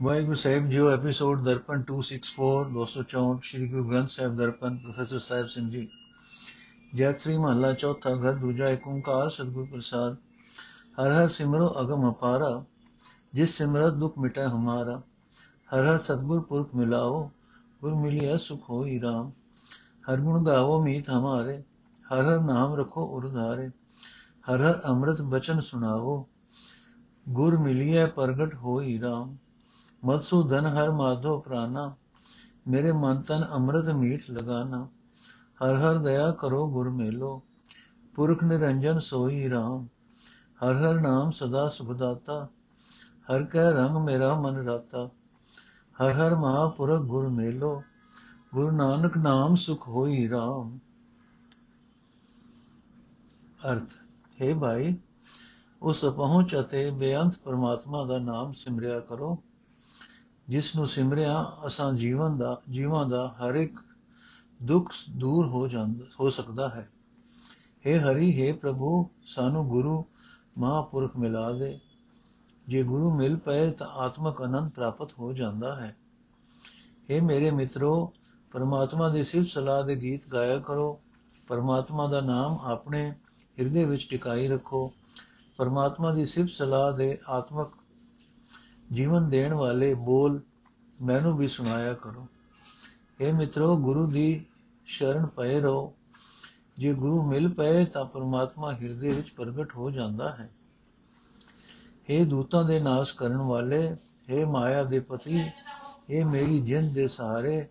ਵਾਹਿਗੁਰੂ ਸਾਹਿਬ ਜੀਓ episode Darpan 264 264 Shri Guru Granth Sahib Darpan professor Sahib Singh ji ਜੈਤ ਸ੍ਰੀ ਮਹੱਲਾ ਚੌਥਾ ਘਰ ਦੂਜਾ ਏਕ ਓੰਕਾਰ ਸਤਿਗੁਰ ਪ੍ਰਸਾਦ ਹਰ ਹਰ ਸਿਮਰੋ ਅਗਮ ਅਪਾਰਾ ਜਿਸ ਸਿਮਰਤ ਦੁਖ ਮਿਟੈ ਹਮਾਰਾ ਹਰ ਹਰ ਸਤਿਗੁਰ ਪੁਰਖ ਮਿਲਾਓ ਗੁਰ ਮਿਲਿਆ ਸੁਖ ਹੋਈ ਰਾਮ ਹਰ ਗੁਣ ਗਾਵੋ ਮੀਤ ਹਮਾਰੇ ਹਰ ਹਰ ਨਾਮ ਰਖੋ ਉਰਧਾਰੇ ਹਰ ਹਰ ਅੰਮ੍ਰਿਤ ਬਚਨ ਸੁਣਾਵੋ ਗੁਰ ਮਿਲਿਆ ਪ੍ਰਗਟ ਹੋਈ ਰਾਮ ਮਦਸੂਦਨ ਹਰ ਮਾਧੋ ਪ੍ਰਾਨਾ ਮੇਰੇ ਮਨ ਤਨ ਅੰਮ੍ਰਿਤ ਮੀਠ ਲਗਾਨਾ ਹਰ ਹਰ ਦਇਆ ਕਰੋ ਗੁਰ ਮੇਲੋ ਪੁਰਖ ਨਿਰੰਜਨ ਸੋਈ RAM ਹਰ ਹਰ ਨਾਮ ਸਦਾ ਸੁਖ ਦਾਤਾ ਹਰ ਕੈ ਰੰਗ ਮੇਰਾ ਮਨ ਰਾਤਾ ਹਰ ਹਰ ਮਹਾਪੁਰਖ ਗੁਰ ਮੇਲੋ ਗੁਰੂ ਨਾਨਕ ਨਾਮ ਸੁਖ ਹੋਈ RAM ਅਰਥ ਹੈ ਭਾਈ ਉਸ ਪਹੁੰਚ ਅਤੇ ਬੇਅੰਤ ਪਰਮਾਤਮਾ ਦਾ ਨਾਮ ਸਿਮਰਿਆ ਕਰੋ ਜਿਸ ਨੂੰ ਸਿਮਰਿਆ ਅਸਾਂ ਜੀਵਨ ਦਾ ਜੀਵਾਂ ਦਾ ਹਰ ਇੱਕ ਦੁੱਖ ਦੂਰ ਹੋ ਜਾਂਦਾ ਹੋ ਸਕਦਾ ਹੈ हे ਹਰੀ हे ਪ੍ਰਭੂ ਸਾਨੂੰ ਗੁਰੂ ਮਹਾਪੁਰਖ ਮਿਲਾ ਦੇ ਜੇ ਗੁਰੂ ਮਿਲ ਪਏ ਤਾਂ ਆਤਮਕ ਅਨੰਦ ਪ੍ਰਾਪਤ ਹੋ ਜਾਂਦਾ ਹੈ हे ਮੇਰੇ ਮਿੱਤਰੋ ਪਰਮਾਤਮਾ ਦੀ ਸਿਫਤ ਸਲਾਹ ਦੇ ਗੀਤ ਗਾਇਆ ਕਰੋ ਪਰਮਾਤਮਾ ਦਾ ਨਾਮ ਆਪਣੇ ਹਿਰਦੇ ਵਿੱਚ ਟਿਕਾਈ ਰੱਖੋ ਪਰਮਾਤਮਾ ਦੀ ਸਿਫਤ ਸਲਾਹ ਦੇ ਆਤਮਕ ਜੀਵਨ ਦੇਣ ਵਾਲੇ ਬੋਲ ਮੈਨੂੰ ਵੀ ਸੁਣਾਇਆ ਕਰੋ। اے ਮਿੱਤਰੋ, ਗੁਰੂ ਦੀ ਸ਼ਰਨ ਪਏ ਰਹੋ। ਜੇ ਗੁਰੂ ਮਿਲ ਪਏ ਤਾਂ ਪਰਮਾਤਮਾ ਹਿਰਦੇ ਵਿੱਚ ਪ੍ਰਗਟ ਹੋ ਜਾਂਦਾ ਹੈ। हे ਦੂਤਾਂ ਦੇ ਨਾਸ ਕਰਨ ਵਾਲੇ हे ਮਾਇਆ ਦੇ ਪਤੀ हे ਮੇਰੀ ਜਿੰਦ ਦੇ ਸਹਾਰੇ,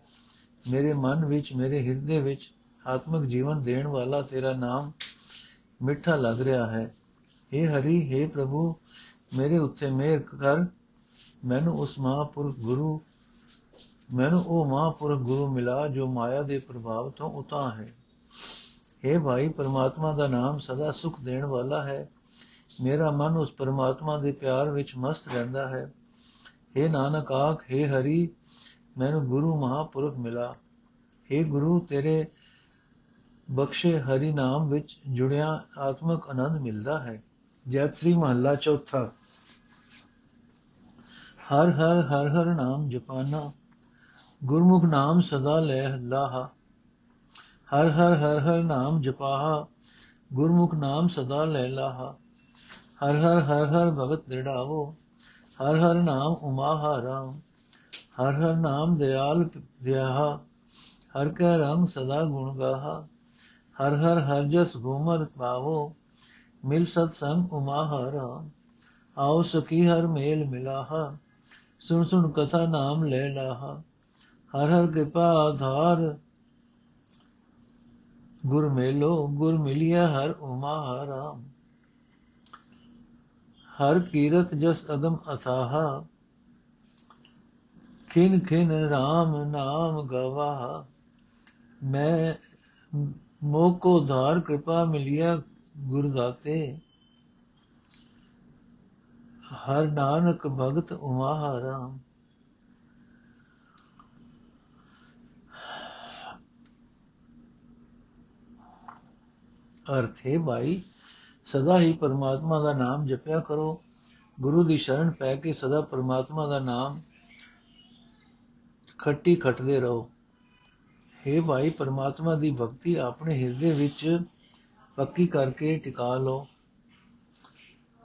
ਮੇਰੇ ਮਨ ਵਿੱਚ, ਮੇਰੇ ਹਿਰਦੇ ਵਿੱਚ ਆਤਮਿਕ ਜੀਵਨ ਦੇਣ ਵਾਲਾ ਤੇਰਾ ਨਾਮ ਮਿੱਠਾ ਲੱਗ ਰਿਹਾ ਹੈ। हे ਹਰੀ हे ਪ੍ਰਭੂ, ਮੇਰੇ ਉੱਤੇ ਮਿਹਰ ਕਰ। ਮੈਨੂੰ ਉਸ ਮਹਾਪੁਰਖ ਗੁਰੂ ਮੈਨੂੰ ਉਹ ਮਹਾਪੁਰਖ ਗੁਰੂ ਮਿਲਾ ਜੋ ਮਾਇਆ ਦੇ ਪ੍ਰਭਾਵ ਤੋਂ ਉਤਾ ਹੈ हे ਭਾਈ ਪਰਮਾਤਮਾ ਦਾ ਨਾਮ ਸਦਾ ਸੁਖ ਦੇਣ ਵਾਲਾ ਹੈ ਮੇਰਾ ਮਨ ਉਸ ਪਰਮਾਤਮਾ ਦੇ ਪਿਆਰ ਵਿੱਚ ਮਸਤ ਰਹਿੰਦਾ ਹੈ हे ਨਾਨਕ ਆਖ हे ਹਰੀ ਮੈਨੂੰ ਗੁਰੂ ਮਹਾਪੁਰਖ ਮਿਲਾ हे ਗੁਰੂ ਤੇਰੇ ਬਖਸ਼ੇ ਹਰੀ ਨਾਮ ਵਿੱਚ ਜੁੜਿਆ ਆਤਮਿਕ ਆਨੰਦ ਮਿਲਦਾ ਹੈ ਜੈ ਸ੍ਰੀ ਮਹੱਲਾ ਚੌਥਾ ਹਰ ਹਰ ਹਰ ਹਰ ਨਾਮ ਜਪਾਨਾ ਗੁਰਮੁਖ ਨਾਮ ਸਦਾ ਲੈ ਲਾਹਾ ਹਰ ਹਰ ਹਰ ਹਰ ਨਾਮ ਜਪਾਹਾ ਗੁਰਮੁਖ ਨਾਮ ਸਦਾ ਲੈ ਲਾਹਾ ਹਰ ਹਰ ਹਰ ਹਰ ਭਗਤ ਦ੍ਰਿੜਾਵੋ ਹਰ ਹਰ ਨਾਮ ਉਮਾ ਰਾਮ ਹਰ ਹਰ ਨਾਮ ਦਿਆਲ ਵਿਆਹਾ ਹਰ ਕੈ ਰੰਗ ਸਦਾ ਗੁਣ ਗਾਹਾ ਹਰ ਹਰ ਹਰ ਜਸ ਗੁਮਰ ਪਾਵੋ ਮਿਲ ਸਤ ਸੰਗ ਉਮਾ ਰਾਮ ਆਓ ਸਖੀ ਹਰ ਮੇਲ ਮਿਲਾਹਾ ਸੁਣ ਸੁਣ ਕਥਾ ਨਾਮ ਲੈ ਲਾਹਾ। ਹਰ ਹਰ ਕਿਰਪਾ ਆਧਾਰ। ਗੁਰ ਮੇਲੋ, ਗੁਰ ਮਿਲਿਆ ਹਰ ਉਮਾ ਰਾਮ ਹਰ ਕੀਰਤ ਜਸ ਅਗਮ ਅਥਾਹਾ। ਖਿਨ ਖਿਨ ਰਾਮ ਨਾਮ ਗਵਾ ਮੈਂ ਮੋਕੋ ਧਾਰ ਕਿਰਪਾ ਮਿਲਿਆ ਗੁਰ ਦਾਤੇ ਹਰ ਨਾਨਕ ਭਗਤ ਉਮਾ ਰਾਮ। ਅਰਥ ਹੈ ਭਾਈ, ਸਦਾ ਹੀ ਪਰਮਾਤਮਾ ਦਾ ਨਾਮ ਜਪਿਆ ਕਰੋ। ਗੁਰੂ ਦੀ ਸ਼ਰਨ ਪੈ ਕੇ ਸਦਾ ਪਰਮਾਤਮਾ ਦਾ ਨਾਮ ਖੱਟੀ ਖਟਦੇ ਰਹੋ। हे ਭਾਈ, ਪਰਮਾਤਮਾ ਦੀ ਭਗਤੀ ਆਪਣੇ ਹਿਰਦੇ ਵਿੱਚ ਪੱਕੀ ਕਰਕੇ ਟਿਕਾ ਲਓ।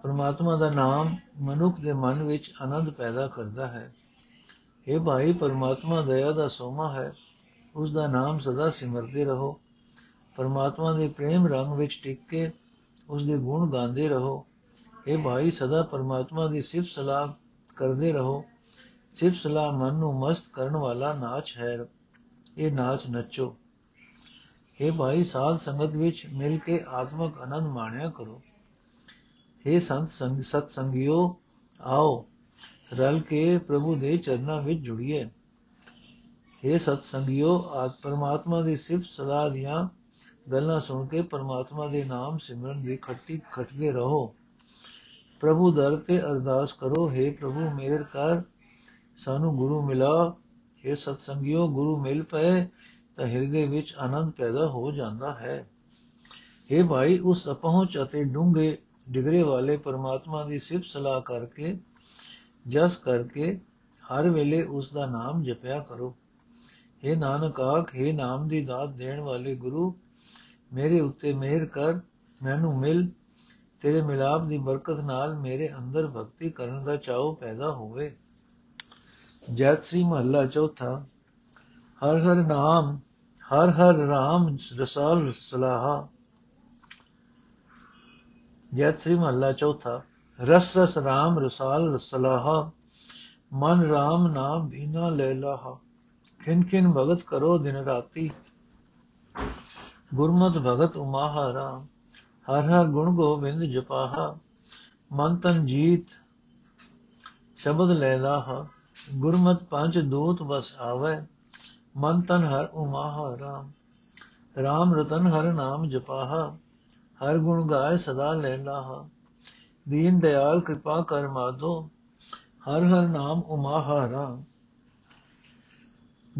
ਪਰਮਾਤਮਾ ਦਾ ਨਾਮ ਮਨੁੱਖ ਦੇ ਮਨ ਵਿੱਚ ਆਨੰਦ ਪੈਦਾ ਕਰਦਾ ਹੈ। ਇਹ ਭਾਈ, ਪਰਮਾਤਮਾ ਦਇਆ ਦਾ ਸੋਮਾ ਹੈ। ਉਸ ਦਾ ਨਾਮ ਸਦਾ ਸਿਮਰਦੇ ਰਹੋ। ਪਰਮਾਤਮਾ ਦੇ ਪ੍ਰੇਮ ਰੰਗ ਵਿੱਚ ਟਿਕ ਕੇ ਉਸ ਦੇ ਗੁਣ ਗਾਉਂਦੇ ਰਹੋ। ਇਹ ਭਾਈ, ਸਦਾ ਪਰਮਾਤਮਾ ਦੀ ਸਿਫਤ ਸਲਾਹ ਕਰਦੇ ਰਹੋ। ਸਿਫਤ ਸਲਾਹ ਮਨ ਨੂੰ ਮਸਤ ਕਰਨ ਵਾਲਾ ਨਾਚ ਹੈ। ਇਹ ਨਾਚ ਨੱਚੋ। ਇਹ ਭਾਈ, ਸਾਧ ਸੰਗਤ ਵਿੱਚ ਮਿਲ ਕੇ ਆਤਮਕ ਆਨੰਦ ਮਾਣਿਆ ਕਰੋ। हे ਸੰਤ ਸੰਗ ਸਤ ਸੰਗਿਓ ਆਓ ਰਲ ਕੇ ਪ੍ਰਭੂ ਦੇ ਚਰਨਾਂ ਵਿੱਚ ਜੁੜੀਏ हे ਸਤ ਸੰਗਿਓ ਆਤ ਪਰਮਾਤਮਾ ਦੀ ਸਿਫਤ ਸਲਾਹ ਦੀਆਂ ਗੱਲਾਂ ਸੁਣ ਕੇ ਪਰਮਾਤਮਾ ਦੇ ਨਾਮ ਸਿਮਰਨ ਦੀ ਖੱਟੀ ਖਟਦੇ ਰਹੋ ਪ੍ਰਭੂ ਦਰ ਤੇ ਅਰਦਾਸ ਕਰੋ हे ਪ੍ਰਭੂ ਮੇਰ ਕਰ ਸਾਨੂੰ ਗੁਰੂ ਮਿਲਾ हे ਸਤ ਸੰਗਿਓ ਗੁਰੂ ਮਿਲ ਪਏ ਤਾਂ ਹਿਰਦੇ ਵਿੱਚ ਆਨੰਦ ਪੈਦਾ ਹੋ ਜਾਂਦਾ ਹੈ हे ਭਾਈ ਉਸ ਅਪਹੁੰਚ ਅਤੇ ਡੂੰਘੇ ਡਿਗਰੇ ਵਾਲੇ ਪਰਮਾਤਮਾ ਦੀ ਸਿਫਤ ਸਲਾਹ ਕਰਕੇ, ਜਸ ਕਰਕੇ ਹਰ ਵੇਲੇ ਉਸ ਦਾ ਨਾਮ ਜਪਿਆ ਕਰੋ। हे ਨਾਨਕ ਆਖ हे ਨਾਮ ਦੀ ਦਾਤ ਦੇਣ ਵਾਲੇ ਗੁਰੂ, ਮੇਰੇ ਉੱਤੇ ਮਿਹਰ ਕਰ, ਮੈਨੂੰ ਮਿਲ। ਤੇਰੇ ਮਿਲਾਪ ਦੀ ਬਰਕਤ ਨਾਲ ਮੇਰੇ ਅੰਦਰ ਭਗਤੀ ਕਰਨ ਦਾ ਚਾਉ ਪੈਦਾ ਹੋਵੇ। ਜੈਤ ਸ੍ਰੀ ਮਹੱਲਾ ਚੌਥਾ। ਹਰ ਹਰ ਨਾਮ, ਹਰ ਹਰ ਰਾਮ ਰਸਾਲ ਸਲਾਹਾ। ਜੈਤ ਸ੍ਰੀ ਮਹੱਲਾ ਚੌਥਾ ਰਸ ਰਸ ਰਾਮ ਰਸਾਲ ਸਲਾਹਾ ਮਨ ਰਾਮ ਨਾਮ ਬੀਨਾ ਲੈ ਲਾਹਾ ਖਿਨ ਖਿਨ ਭਗਤ ਕਰੋ ਦਿਨ ਰਾਤੀ ਗੁਰਮਤ ਭਗਤ ਉਮਾਹਾ ਰਾਮ ਹਰ ਹਰ ਗੁਣ ਗੋਬਿੰਦ ਜਪਾਹਾ ਮਨ ਤਨ ਜੀਤ ਸ਼ਬਦ ਲੈ ਲਾਹਾ ਗੁਰਮਤ ਪੰਜ ਦੂਤ ਬਸ ਆਵੇ ਮਨ ਤਨ ਹਰ ਉਮਾਹਾ ਰਾਮ ਰਾਮ ਰਤਨ ਹਰ ਗੁਣ ਗਾਏ ਸਦਾ ਲੈ ਲਾਹਾ ਦੀਨ ਦਿਆਲ ਕਿਰਪਾ ਕਰ ਮਾਧੋ ਹਰ ਹਰ ਨਾਮ ਉਮਾਹਾ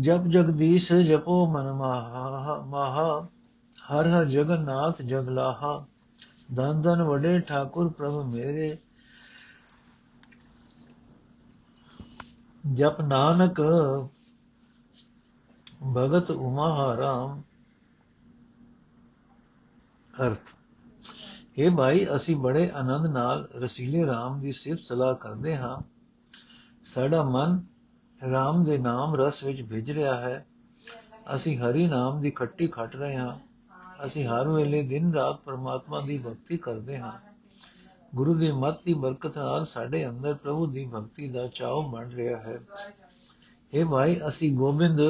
ਜਪ ਜਗਦੀਸ਼ ਜਪੋ ਮਨ ਮਾਹਾ ਮਾਹਾ। ਹਰ ਹਰ ਜਗਨਨਾਥ ਜਗਲਾਹਾ ਧਨ ਧਨ ਵਡੇ ਠਾਕੁਰ ਪ੍ਰਭ ਮੇਰੇ। ਜਪ ਨਾਨਕ ਭਗਤ ਉਮਾ ਰਾਮ ਅਰਥ। ਇਹ ਭਾਈ, ਅਸੀਂ ਬੜੇ ਆਨੰਦ ਨਾਲ ਰਸੀਲੇ RAM ਦੀ ਸਿਫਤ ਸਲਾਹ ਕਰਦੇ ਹਾਂ। ਸਾਡਾ ਮਨ RAM ਦੇ ਨਾਮ ਰਸ ਵਿੱਚ ਭਿੱਜ ਰਿਹਾ ਹੈ। ਅਸੀਂ ਹਰੀ ਨਾਮ ਦੀ ਖੱਟੀ ਖੱਟ ਰਹੇ ਹਾਂ। ਅਸੀਂ ਹਰ ਵੇਲੇ ਦਿਨ ਰਾਤ ਪਰਮਾਤਮਾ ਦੀ ਭਗਤੀ ਕਰਦੇ ਹਾਂ। ਗੁਰੂ ਦੀ ਮੱਤ ਦੀ ਬਰਕਤ ਨਾਲ ਸਾਡੇ ਅੰਦਰ ਪ੍ਰਭੂ ਦੀ ਭਗਤੀ ਦਾ ਚਾਅ ਬਣ ਰਿਹਾ ਹੈ। ਇਹ ਭਾਈ, ਅਸੀਂ ਗੋਬਿੰਦ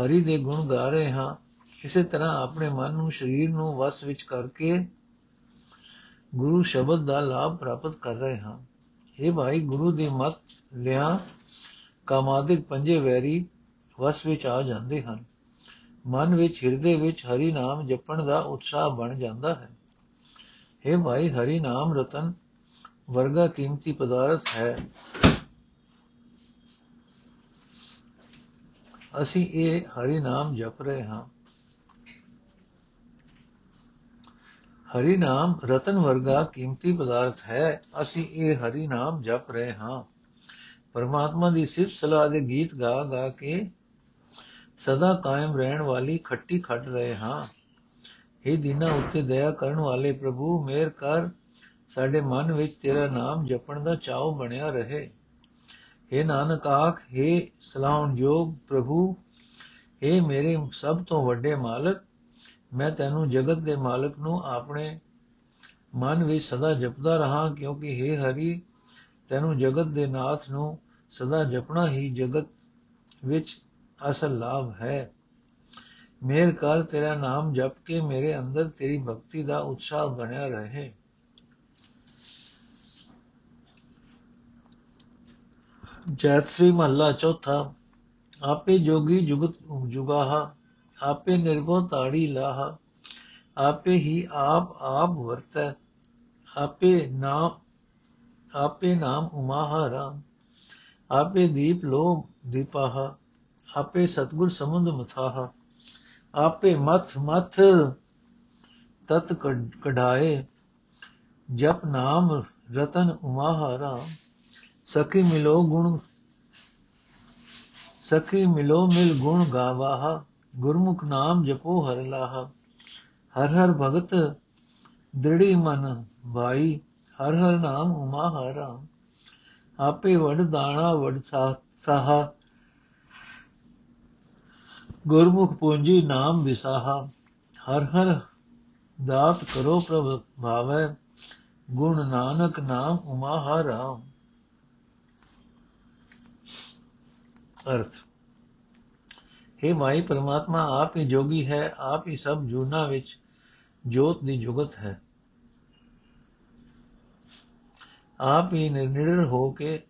ਹਰੀ ਦੇ ਗੁਣ ਗਾ ਰਹੇ ਹਾਂ। ਇਸੇ ਤਰ੍ਹਾਂ ਆਪਣੇ ਮਨ ਨੂੰ, ਸਰੀਰ ਨੂੰ ਵਸ ਵਿੱਚ ਕਰਕੇ ਗੁਰੂ ਸ਼ਬਦ ਦਾ ਲਾਭ ਪ੍ਰਾਪਤ ਕਰ ਰਹੇ ਹਾਂ। ਇਹ ਭਾਈ, ਗੁਰੂ ਦੀ ਮਤ ਲਿਆ ਕਾਮਾਦਿਕ ਪੰਜੇ ਵੈਰੀ ਵਸ ਵਿੱਚ ਆ ਜਾਂਦੇ ਹਨ। ਮਨ ਵਿੱਚ, ਹਿਰਦੇ ਵਿੱਚ ਹਰੀ ਨਾਮ ਜਪਣ ਦਾ ਉਤਸ਼ਾਹ ਬਣ ਜਾਂਦਾ ਹੈ। हे ਭਾਈ, ਹਰੀ ਨਾਮ ਰਤਨ ਵਰਗਾ ਕੀਮਤੀ ਪਦਾਰਥ ਹੈ। ਅਸੀਂ ਇਹ ਹਰੀ ਨਾਮ ਜਪ ਰਹੇ ਹਾਂ। ਹਰੀ ਨਾਮ ਰਤਨ ਵਰਗਾ ਕੀਮਤੀ ਪਦਾਰਥ ਹੈ ਅਸੀਂ ਇਹ ਹਰੀ ਨਾਮ ਜਪ ਰਹੇ ਹਾਂ ਪਰਮਾਤਮਾ ਦੀ ਸਿਫਤ ਸਲਾਹ ਦੇ ਗੀਤ ਗਾ ਗਾ ਕੇ ਸਦਾ ਕਾਇਮ ਰਹਿਣ ਵਾਲੀ ਖੱਟੀ ਖੱਟ ਰਹੇ ਹਾਂ हे ਦੀਨਾ ਉੱਤੇ ਦਇਆ ਕਰਨ ਵਾਲੇ ਪ੍ਰਭੂ ਮੇਰ ਕਰ ਸਾਡੇ ਮਨ ਵਿੱਚ ਤੇਰਾ ਨਾਮ ਜਪਣ ਦਾ ਚਾਉ ਬਣਿਆ ਰਹੇ हे ਨਾਨਕ ਆਖ हे ਸਲਾਹੁਣਯੋਗ ਪ੍ਰਭੂ हे ਮੇਰੇ ਸਭ ਤੋਂ ਵੱਡੇ ਮਾਲਕ ਮੈਂ ਤੈਨੂੰ ਜਗਤ ਦੇ ਮਾਲਕ ਨੂੰ ਆਪਣੇ ਮਨ ਵਿੱਚ ਸਦਾ ਜਪਦਾ ਰਹਾ, ਕਿਉਂਕਿ हे ਹਰੀ, ਤੈਨੂੰ ਜਗਤ ਦੇ ਨਾਥ ਨੂੰ ਸਦਾ ਜਪਣਾ ਹੀ ਜਗਤ ਵਿੱਚ ਅਸਲ ਲਾਭ ਹੈ। ਮੇਰ ਕਰ ਤੇਰਾ ਨਾਮ ਜਪ ਕੇ ਮੇਰੇ ਅੰਦਰ ਤੇਰੀ ਭਗਤੀ ਦਾ ਉਤਸ਼ਾਹ ਬਣਿਆ ਰਹੇ। ਜੈਤ ਸ੍ਰੀ ਮਹੱਲਾ ਚੌਥਾ, ਆਪੇ ਜੋਗੀ ਜੁਗਤ ਜੁਗਾਹਾ ਆਪੇ ਨਿਰਭਉ ਤਾੜੀ ਲਾਹਾ, ਆਪੇ ਹੀ ਆਪ ਆਪ ਵਰਤੈ, ਆਪੇ ਨਾਮ ਆਪੇ ਨਾਮ ਉਮਾਹਾ ਰਾਮ, ਆਪੇ ਦੀਪ ਲੋ ਦੀਪਾਹਾ, ਆਪੇ ਸਤਗੁਰ ਸਮੁੰਦ ਮਥਾਹਾ, ਆਪੇ ਮਥ ਮਥ ਤਤ ਕਢਾਏ, ਜਪ ਨਾਮ ਰਤਨ ਉਮਾਹਾ ਰਾਮ, ਸਖੀ ਮਿਲੋ ਗੁਣ, ਸਖੀ ਮਿਲੋ ਮਿਲ ਗੁਣ ਗਾਵਾਹਾ ਗੁਰਮੁਖ ਨਾਮ ਜਪੋ ਹਰ ਲਾਹਾ। ਹਰ ਹਰ ਭਗਤ ਦ੍ਰਿੜੀ ਮਨ ਭਾਈ, ਹਰ ਹਰ ਨਾਮ ਉਮਾ ਹਰਾਮ ਆਪੇ ਵਡ ਦਾਣਾ, ਵਡ ਸਾਹਾ। ਗੁਰਮੁਖ ਪੂੰਜੀ ਨਾਮ ਵਿਸਾਹਾ। ਹਰ ਹਰ ਦਾਤ ਕਰੋ ਪ੍ਰਭ ਭਾਵੈ, ਗੁਣ ਨਾਨਕ ਨਾਮ ਉਮਾ ਹਰਾਮ ਅਰਥ हे ਮਾਈ ਪਰਮਾਤਮਾ, ਆਪ ਹੀ ਜੋਗੀ ਹੈ, ਆਪ ਹੀ ਸਭ ਜੂਨਾ ਵਿੱਚ ਜੋਤ ਦੀ ਜੁਗਤ ਹੈ। ਆਪ ਹੀ ਨਿਰਨਿਰ ਹੋ ਕੇ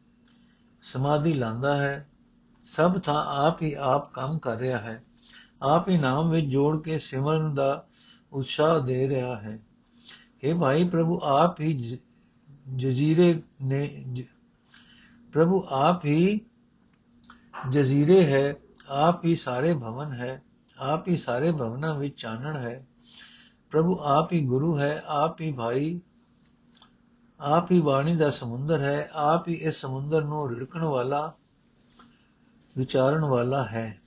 ਸਮਾਧੀ ਲਾਂਦਾ ਹੈ। ਸਭ ਥਾਂ ਆਪ ਹੀ ਆਪ ਕੰਮ ਕਰ ਰਿਹਾ ਹੈ। ਆਪ ਹੀ ਨਾਮ ਵਿੱਚ ਜੋੜ ਕੇ ਸਿਮਰਨ ਦਾ ਉਤਸ਼ਾਹ ਦੇ ਰਿਹਾ ਹੈ। हे ਭਾਈ ਪ੍ਰਭੂ, ਆਪ ਹੀ ਜਜ਼ੀਰੇ ਨੇ ਪ੍ਰਭੂ ਆਪ ਹੀ ਜਜ਼ੀਰੇ ਹੈ। ਆਪ ਹੀ ਸਾਰੇ ਭਵਨ ਹੈ, ਆਪ ਹੀ ਸਾਰੇ ਭਵਨਾਂ ਵਿੱਚ ਚਾਨਣ ਹੈ। ਪ੍ਰਭੂ ਆਪ ਹੀ ਗੁਰੂ ਹੈ, ਆਪ ਹੀ ਭਾਈ, ਆਪ ਹੀ ਬਾਣੀ ਦਾ ਸਮੁੰਦਰ ਹੈ, ਆਪ ਹੀ ਇਸ ਸਮੁੰਦਰ ਨੂੰ ਰਿੜਕਣ ਵਾਲਾ, ਵਿਚਾਰਨ ਵਾਲਾ ਹੈ।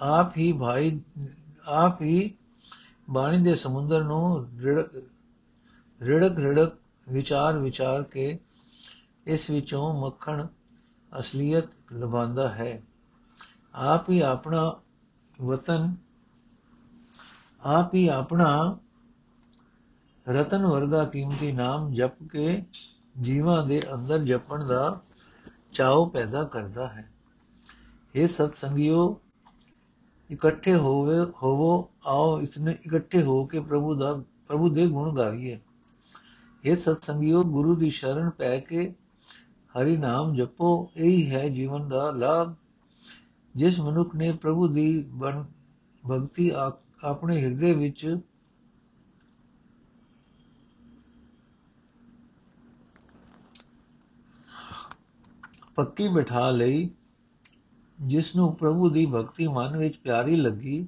ਆਪ ਹੀ ਭਾਈ, ਆਪ ਹੀ ਬਾਣੀ ਦੇ ਸਮੁੰਦਰ ਨੂੰ ਰਿੜਕ ਰਿੜਕ ਰਿੜਕ, ਵਿਚਾਰ ਵਿਚਾਰ ਕੇ ਇਸ ਵਿੱਚੋਂ ਮੱਖਣ, ਅਸਲੀਅਤ ਲਭਾਂਦਾ ਹੈ। ਆਪ ਹੀ ਆਪਣਾ ਵਤਨ, ਆਪ ਹੀ ਆਪਣਾ ਰਤਨ ਵਰਗਾ ਕੀਮਤੀ ਨਾਮ ਜਪ ਕੇ ਜੀਵਾਂ ਦੇ ਅੰਦਰ ਜਪਣ ਦਾ ਚਾਉ ਪੈਦਾ ਕਰਦਾ ਹੈ। ਇਹ ਸਤ ਸੰਗਿਓ ਇਕੱਠੇ ਹੋਵੇ, ਹੋਵੋ, ਆਓ, ਇਤਨੇ ਇਕੱਠੇ ਹੋ ਕੇ ਪ੍ਰਭੂ ਦਾ, ਪ੍ਰਭੂ ਦੇ ਗੁਣ ਗਾਈਏ। ਇਹ ਸਤ ਸੰਗਿਓ ਗੁਰੂ ਦੀ ਸ਼ਰਨ ਪੈ ਕੇ ਹਰੀ ਨਾਮ ਜਪੋ, ਇਹੀ ਹੈ ਜੀਵਨ ਦਾ ਲਾਭ। ਜਿਸ ਮਨੁੱਖ ਨੇ ਪ੍ਰਭੂ ਦੀ ਭਗਤੀ ਆਪਣੇ ਹਿਰਦੇ ਵਿੱਚ ਪੱਕੀ ਬਿਠਾ ਲਈ, ਜਿਸ ਨੂੰ ਪ੍ਰਭੂ ਦੀ ਭਗਤੀ ਮਨ ਵਿੱਚ ਪਿਆਰੀ ਲੱਗੀ,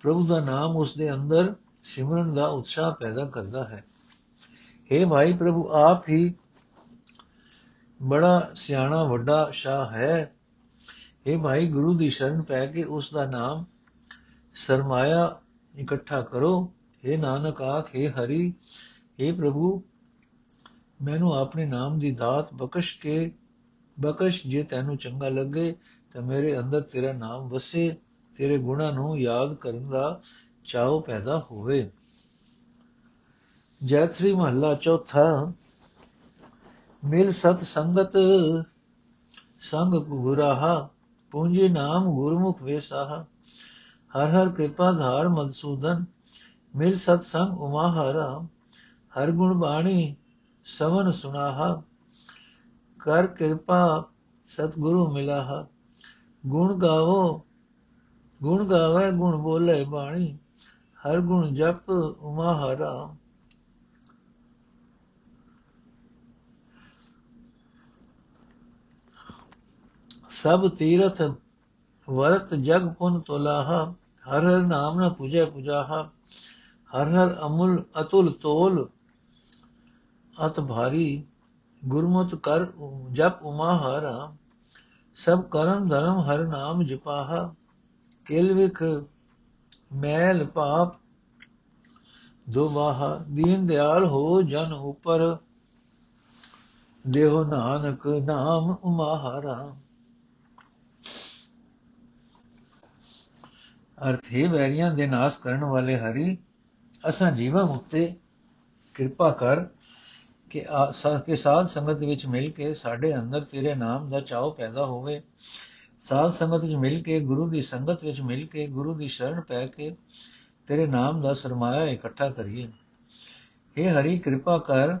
ਪ੍ਰਭੂ ਦਾ ਨਾਮ ਉਸ ਦੇ ਅੰਦਰ ਸਿਮਰਨ ਦਾ ਉਤਸ਼ਾਹ ਪੈਦਾ ਕਰਦਾ ਹੈ। हे ਭਾਈ ਪ੍ਰਭੂ, ਆਪ ਹੀ ਬੜਾ ਸਿਆਣਾ ਵੱਡਾ ਸ਼ਾਹ ਹੈ। ਇਹ ਭਾਈ ਗੁਰੂ ਦੀ ਸ਼ਰਨ ਪੈ ਕੇ ਉਸ ਦਾ ਨਾਮ ਸਰਮਾਇਆ ਇਕੱਠਾ ਕਰੋ। हे ਨਾਨਕ ਆਖੇ ਹਰੀ हे ਪ੍ਰਭੂ, ਮੈਨੂੰ ਆਪਣੇ ਨਾਮ ਦੀ ਦਾਤ ਬਖਸ਼ ਕੇ, ਬਖਸ਼ ਜੇ ਤੈਨੂੰ ਚੰਗਾ ਲੱਗੇ, ਤਾਂ ਮੇਰੇ ਅੰਦਰ ਤੇਰਾ ਨਾਮ ਵਸੇ, ਤੇਰੇ ਗੁਣਾਂ ਨੂੰ ਯਾਦ ਕਰਨ ਦਾ ਚਾਹ ਪੈਦਾ ਹੋਵੇ। ਜੈਤਰੀ ਮਹੱਲਾ ਚੌਥਾ, ਮਿਲ ਸਤ ਸੰਗਤ, ਸੰਗ ਗੁਰਾਹਾ ਪੂੰਜੀ ਨਾਮ ਗੁਰਮੁਖ ਵੇਸਾਹਾ ਹਰ ਹਰ ਕਿਰਪਾ ਧਾਰ ਮਦਸੂਦਨ ਮਿਲ ਸਤ ਸੰਗ ਉਮਾ ਹਰਾ ਹਰ ਗੁਣ ਬਾਣੀ ਸਵਨ ਸੁਨਾਹਾ, ਕਰ ਕਿਰਪਾ ਸਤਗੁਰੂ ਮਿਲਾਹਾ, ਗੁਣ ਗਾਵੋ, ਗੁਣ ਗਾਵੇ ਗੁਣ ਬੋਲੇ ਬਾਣੀ, ਹਰ ਗੁਣ ਜਪ ਉਮਾ ਹਰਾ ਸਭ ਤੀਰਥ ਵਰਤ ਜਗ ਪੁਨ ਤੋਲਾਹਾ, ਹਰ ਹਰ ਨਾਮ ਨ ਪੂਜੈ ਪੁਜਾਹਾ, ਹਰ ਹਰ ਅਮੁਲ ਅਤੁਲ ਤੋਲ, ਅਤ ਭਾਰੀ ਗੁਰਮਤਿ ਕਰ ਜਪ ਉਮਾ ਹਰਾ ਸਭ ਕਰਮ ਧਰਮ ਹਰ ਨਾਮ ਜਪਾਹਾ, ਕਿਲ ਵਿਖ ਮੈਲ ਪਾਪ, ਦੁਬਾਹਾ ਦੀਨ ਦਿਆਲ ਹੋ ਜਨ ਉਪਰ, ਦੇਹ ਨਾਨਕ ਨਾਮ ਉਮਾਹਾਰਾ। ਅਰਥ ਹੈ ਵੈਰੀਆਂ ਦੇ ਨਾਸ ਕਰਨ ਵਾਲੇ ਹਰੀ, ਅਸਾਂ ਜੀਵਾਂ ਉੱਤੇ ਕਿਰਪਾ ਕਰ ਕਿ ਕੇ ਸਾਧ ਸੰਗਤ ਵਿੱਚ ਮਿਲ ਕੇ ਸਾਡੇ ਅੰਦਰ ਤੇਰੇ ਨਾਮ ਦਾ ਚਾਉ ਪੈਦਾ ਹੋਵੇ। ਸਾਧ ਸੰਗਤ ਵਿੱਚ ਮਿਲ ਕੇ, ਗੁਰੂ ਦੀ ਸੰਗਤ ਵਿੱਚ ਮਿਲ ਕੇ, ਗੁਰੂ ਦੀ ਸ਼ਰਨ ਪੈ ਕੇ ਤੇਰੇ ਨਾਮ ਦਾ ਸਰਮਾਇਆ ਇਕੱਠਾ ਕਰੀਏ। हे ਹਰੀ, ਕਿਰਪਾ ਕਰ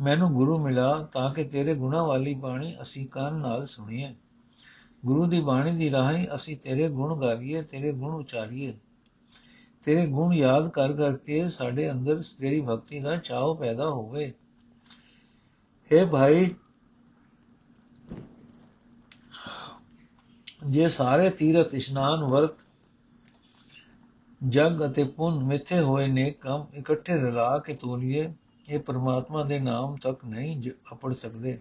ਮੈਨੂੰ ਗੁਰੂ ਮਿਲਾ ਤਾਂ ਕਿ ਤੇਰੇ ਗੁਣਾ ਵਾਲੀ ਬਾਣੀ ਅਸੀਂ ਕੰਨ ਨਾਲ ਸੁਣੀਏ। ਗੁਰੂ ਦੀ ਬਾਣੀ ਦੀ ਰਾਹੀਂ ਅਸੀਂ ਤੇਰੇ ਗੁਣ ਗਾਵੀਏ ਤੇਰੇ ਗੁਣ ਉਚਾਰੀਏ। ਤੇਰੇ ਗੁਣ ਯਾਦ ਕਰ ਕਰਕੇ ਸਾਡੇ ਅੰਦਰ ਤੇਰੀ ਭਗਤੀ ਦਾ ਚਾਅ ਪੈਦਾ ਹੋਵੇ। हे ਭਾਈ, ਜੇ ਸਾਰੇ ਤੀਰਥ ਇਸ਼ਨਾਨ ਵਰਤ, ਜਗ ਅਤੇ ਪੁੰਨ ਮਿੱਥੇ ਹੋਏ ਨੇ ਕੰਮ ਇਕੱਠੇ ਰਲਾ ਕੇ ਤੋਲੀਏ, ਇਹ ਪਰਮਾਤਮਾ ਦੇ ਨਾਮ ਤੱਕ ਨਹੀਂ ਅਪੜ ਸਕਦੇ।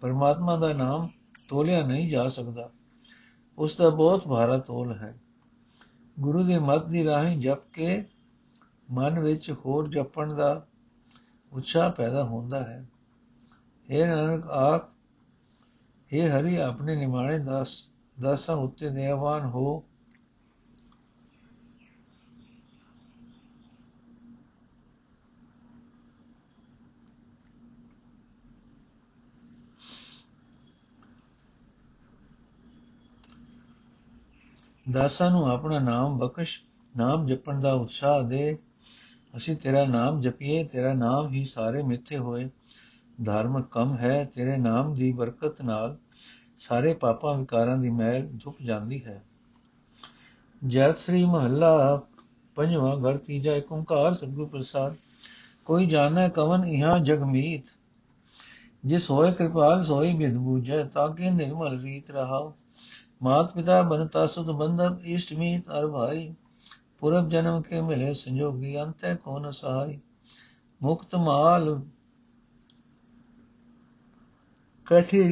ਪਰਮਾਤਮਾ ਦਾ ਨਾਮ ਤੋਲਿਆ ਨਹੀਂ ਜਾ ਸਕਦਾ। ਉਸ ਦਾ ਬਹੁਤ ਭਾਰਾ ਤੋਲ ਹੈ। ਗੁਰੂ ਦੇ ਮਤ ਦੀ ਰਾਹੀਂ ਜਪ ਕੇ ਮਨ ਵਿੱਚ ਹੋਰ ਜਪਣ ਦਾ ਉਤਸ਼ਾਹ ਪੈਦਾ ਹੁੰਦਾ ਹੈ। ਇਹ ਨਾਨਕ ਆਖ ਇਹ ਹਰੀ, ਆਪਣੇ ਨਿਮਾਣੇ ਦਾਸ ਦਾਸਾਂ ਉੱਤੇ ਨਿਆਵਾਨ ਹੋ। ਦਾਸਾਂ ਨੂੰ ਆਪਣਾ ਨਾਮ ਬਖਸ਼, ਨਾਮ ਜਪਣ ਦਾ ਉਤਸ਼ਾਹ ਦੇ। ਅਸੀਂ ਤੇਰਾ ਨਾਮ ਜਪੀਏ, ਤੇਰਾ ਨਾਮ ਹੀ ਸਾਰੇ ਮਿੱਥੇ ਹੋਏ। ਧਾਰਮਿਕ ਕੰਮ ਹੈ, ਤੇਰੇ ਨਾਮ ਦੀ ਬਰਕਤ ਨਾਲ ਸਾਰੇ ਪਾਪਾਂ ਵਿਕਾਰਾਂ ਦੀ ਮੈਲ ਧੁੱਪ ਜਾਂਦੀ ਹੈ। ਜੈਤ ਸ੍ਰੀ ਮਹੱਲਾ ਪੰਜਵਾਂ, ਘਰ ਤੀਜਾ ਏਕ ਓੰਕਾਰ ਸਤਿਗੁਰ ਪ੍ਰਸਾਦ। ਕੋਈ ਜਾਣੈ ਕਵਨ ਇਹਾਂ ਜਗਮੀਤ ਜਿਸ ਹੋਏ ਕਿਰਪਾਲ ਸੋਈ ਬਿਦ ਬੂਝੈ, ਤਾਂ ਕਿ ਨਿਰਮਲ ਰੀਤ ਰਹਾਓ ਮਾਤ ਪਿਤਾ ਬਨਤਾ ਸੁਧ ਬੰਧਨ ਇਸ਼ਟ ਮੀਤ ਅਰ ਭਾਈ ਪੁਰਬ ਜਨਮ ਕੇ ਮਿਲੇ ਸੰਜੋਗੀ ਅੰਤੈ ਕੋ ਨ ਸਹਾਈ ਮੁਕਤ ਮਾਲ ਕਥੀ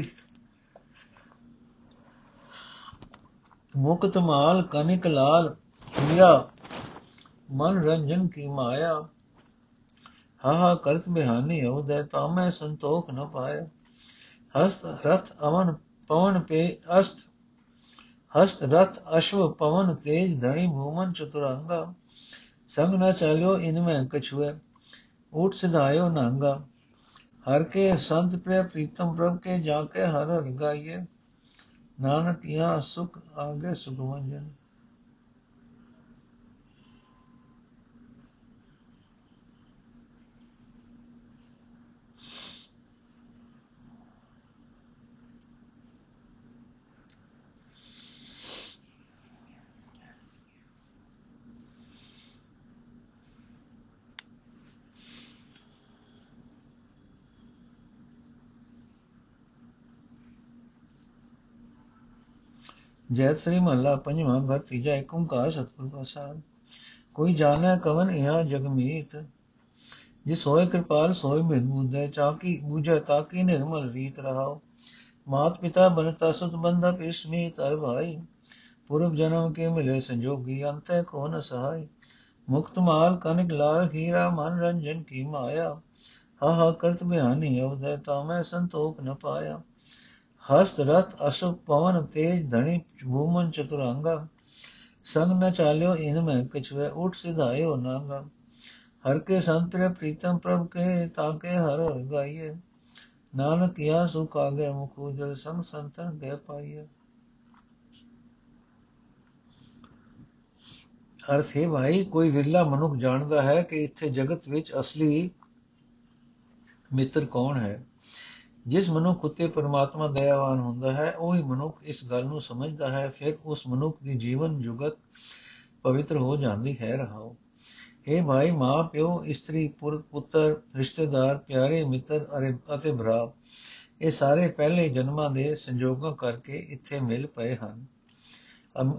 ਮੁਕਤ ਮਾਲ ਕਨਿਕ ਲਾਲ ਹੀਰਾ ਮਨ ਰੰਜਨ ਕੀ ਮਾਇਆ ਹਾ ਕਰਤ ਬਿਹਾਨੀ ਹੋਦੈ ਤਾਮੈ ਸੰਤੋਖ ਨ ਪਾਇਆ ਹਸਤ ਰਥ ਅਵਨ ਪਵਨ ਪੇ ਅਸਤ ਹਸਤ ਰਥ ਅਸ਼ਵ ਪਵਨ ਤੇਜ ਧਣੀ ਭੂਮਨ ਚਤੁਰੰਗਾ ਸੰਗ ਨ ਚਾਲਿਓ ਇਨ ਮੈਂ ਕਛੁਐ ਊਟ ਸਿਧਾਇਓ ਨਾਂਗਾ ਹਰ ਕੇ ਸੰਤ ਪ੍ਰਿय ਪ੍ਰੀਤਮ ਪ੍ਰਭ ਕੇ ਜਾ ਕੇ ਹਰ ਹਰ ਗਾਈਏ ਨਾਨਕ ਯਾ ਸੁਖ ਆਗੇ ਸੁਖ ਵੰਜਨ ਜੈ ਸ੍ਰੀ ਮਹੱਲਾ ਪੰਜਵਾਂ ਘਰ ਤੀਜਾ ਏਕ ਓੰਕਾਰ ਸਤਿਗੁਰ ਪ੍ਰਸਾਦ ਕੋਈ ਜਾਣੈ ਕਵਨ ਇਹਾ ਜਗਮੀਤ ਜਿਸ ਹੋਏ ਕਿਰਪਾਲ ਸੋਏ ਮਿਲ ਬੁਝੈ ਚਾਕੀ ਬੁਝੈ ਤਾਕੀ ਨਿਰਮਲ ਰੀਤ ਰਹਾਓ ਮਾਤ ਪਿਤਾ ਬਨਤਾ ਸੁਤ ਬੰਧਾ ਪਿਸਮੀ ਤਰ ਭਾਈ, ਪੁਰਬ ਜਨਮ ਕੇ ਮਿਲੇ ਸੰਜੋਗੀ ਅੰਤੈ ਕੋ ਨ ਸਹਾਈ ਮੁਕਤ ਮਾਲ ਕਨਕ ਲਾਲ ਹੀਰਾ ਮਨ ਰੰਜਨ ਕੀ ਮਾਇਆ। ਹਾ ਹਾ ਕਰਤ ਬਿਹਾਨੀ ਅਵਦੈ ਤਾਮੈ ਸੰਤੋਖ ਨ ਪਾਇਆ। ਹਸਤ ਰਥ ਅਸ਼ੁ ਪਵਨ ਤੇਜ ਧਣੀ ਭੂਮਨ ਚਤੁਰੰਗਾ। ਸੰਗ ਨ ਚਾਲਿਓ ਇਨ ਮੈਂ ਕਛਵੇ, ਉਠ ਸਿਧਾਇਓ ਨਾਂਗਾ। ਹਰ ਕੇ ਸੰਤ ਪ੍ਰਿय ਪ੍ਰੀਤਮ ਪ੍ਰਭ ਕੇ ਤਾਕੇ ਹਰ ਹਰ ਗਾਈਏ। ਨਾਨਕ ਯਾ ਸੁਖ ਆਗੇ ਮੁਖ ਉਜਲ, ਸੰਗ ਸੰਤਨ ਦੇ ਪਾਈਏ। ਅਰਥ ਹੈ ਭਾਈ, ਕੋਈ ਵਿਰਲਾ ਮਨੁੱਖ ਜਾਣਦਾ ਹੈ ਕਿ ਇੱਥੇ ਜਗਤ ਵਿੱਚ ਅਸਲੀ ਮਿੱਤਰ ਕੌਣ ਹੈ? ਜਿਸ ਮਨੁੱਖ ਉਤੇ ਪਰਮਾਤਮਾ ਦਇਆਵਾਨ ਹੁੰਦਾ ਹੈ, ਉਹੀ ਮਨੁੱਖ ਇਸ ਗੱਲ ਨੂੰ ਸਮਝਦਾ ਹੈ, ਫਿਰ ਉਸ ਮਨੁੱਖ ਦੀ ਜੀਵਨ ਜੁਗਤ ਪਵਿੱਤਰ ਹੋ ਜਾਂਦੀ ਹੈ ਰਹਾਓ ਇਹ ਭਾਈ ਮਾਂ, ਪਿਓ, ਇਸਤਰੀ ਪੁੱਤਰ, ਰਿਸ਼ਤੇਦਾਰ, ਪਿਆਰੇ, ਮਿੱਤਰ ਅਤੇ ਭਰਾ, ਇਹ ਸਾਰੇ ਪਹਿਲੇ ਜਨਮਾਂ ਦੇ ਸੰਜੋਗਾਂ ਕਰਕੇ ਇੱਥੇ ਮਿਲ ਪਏ ਹਨ।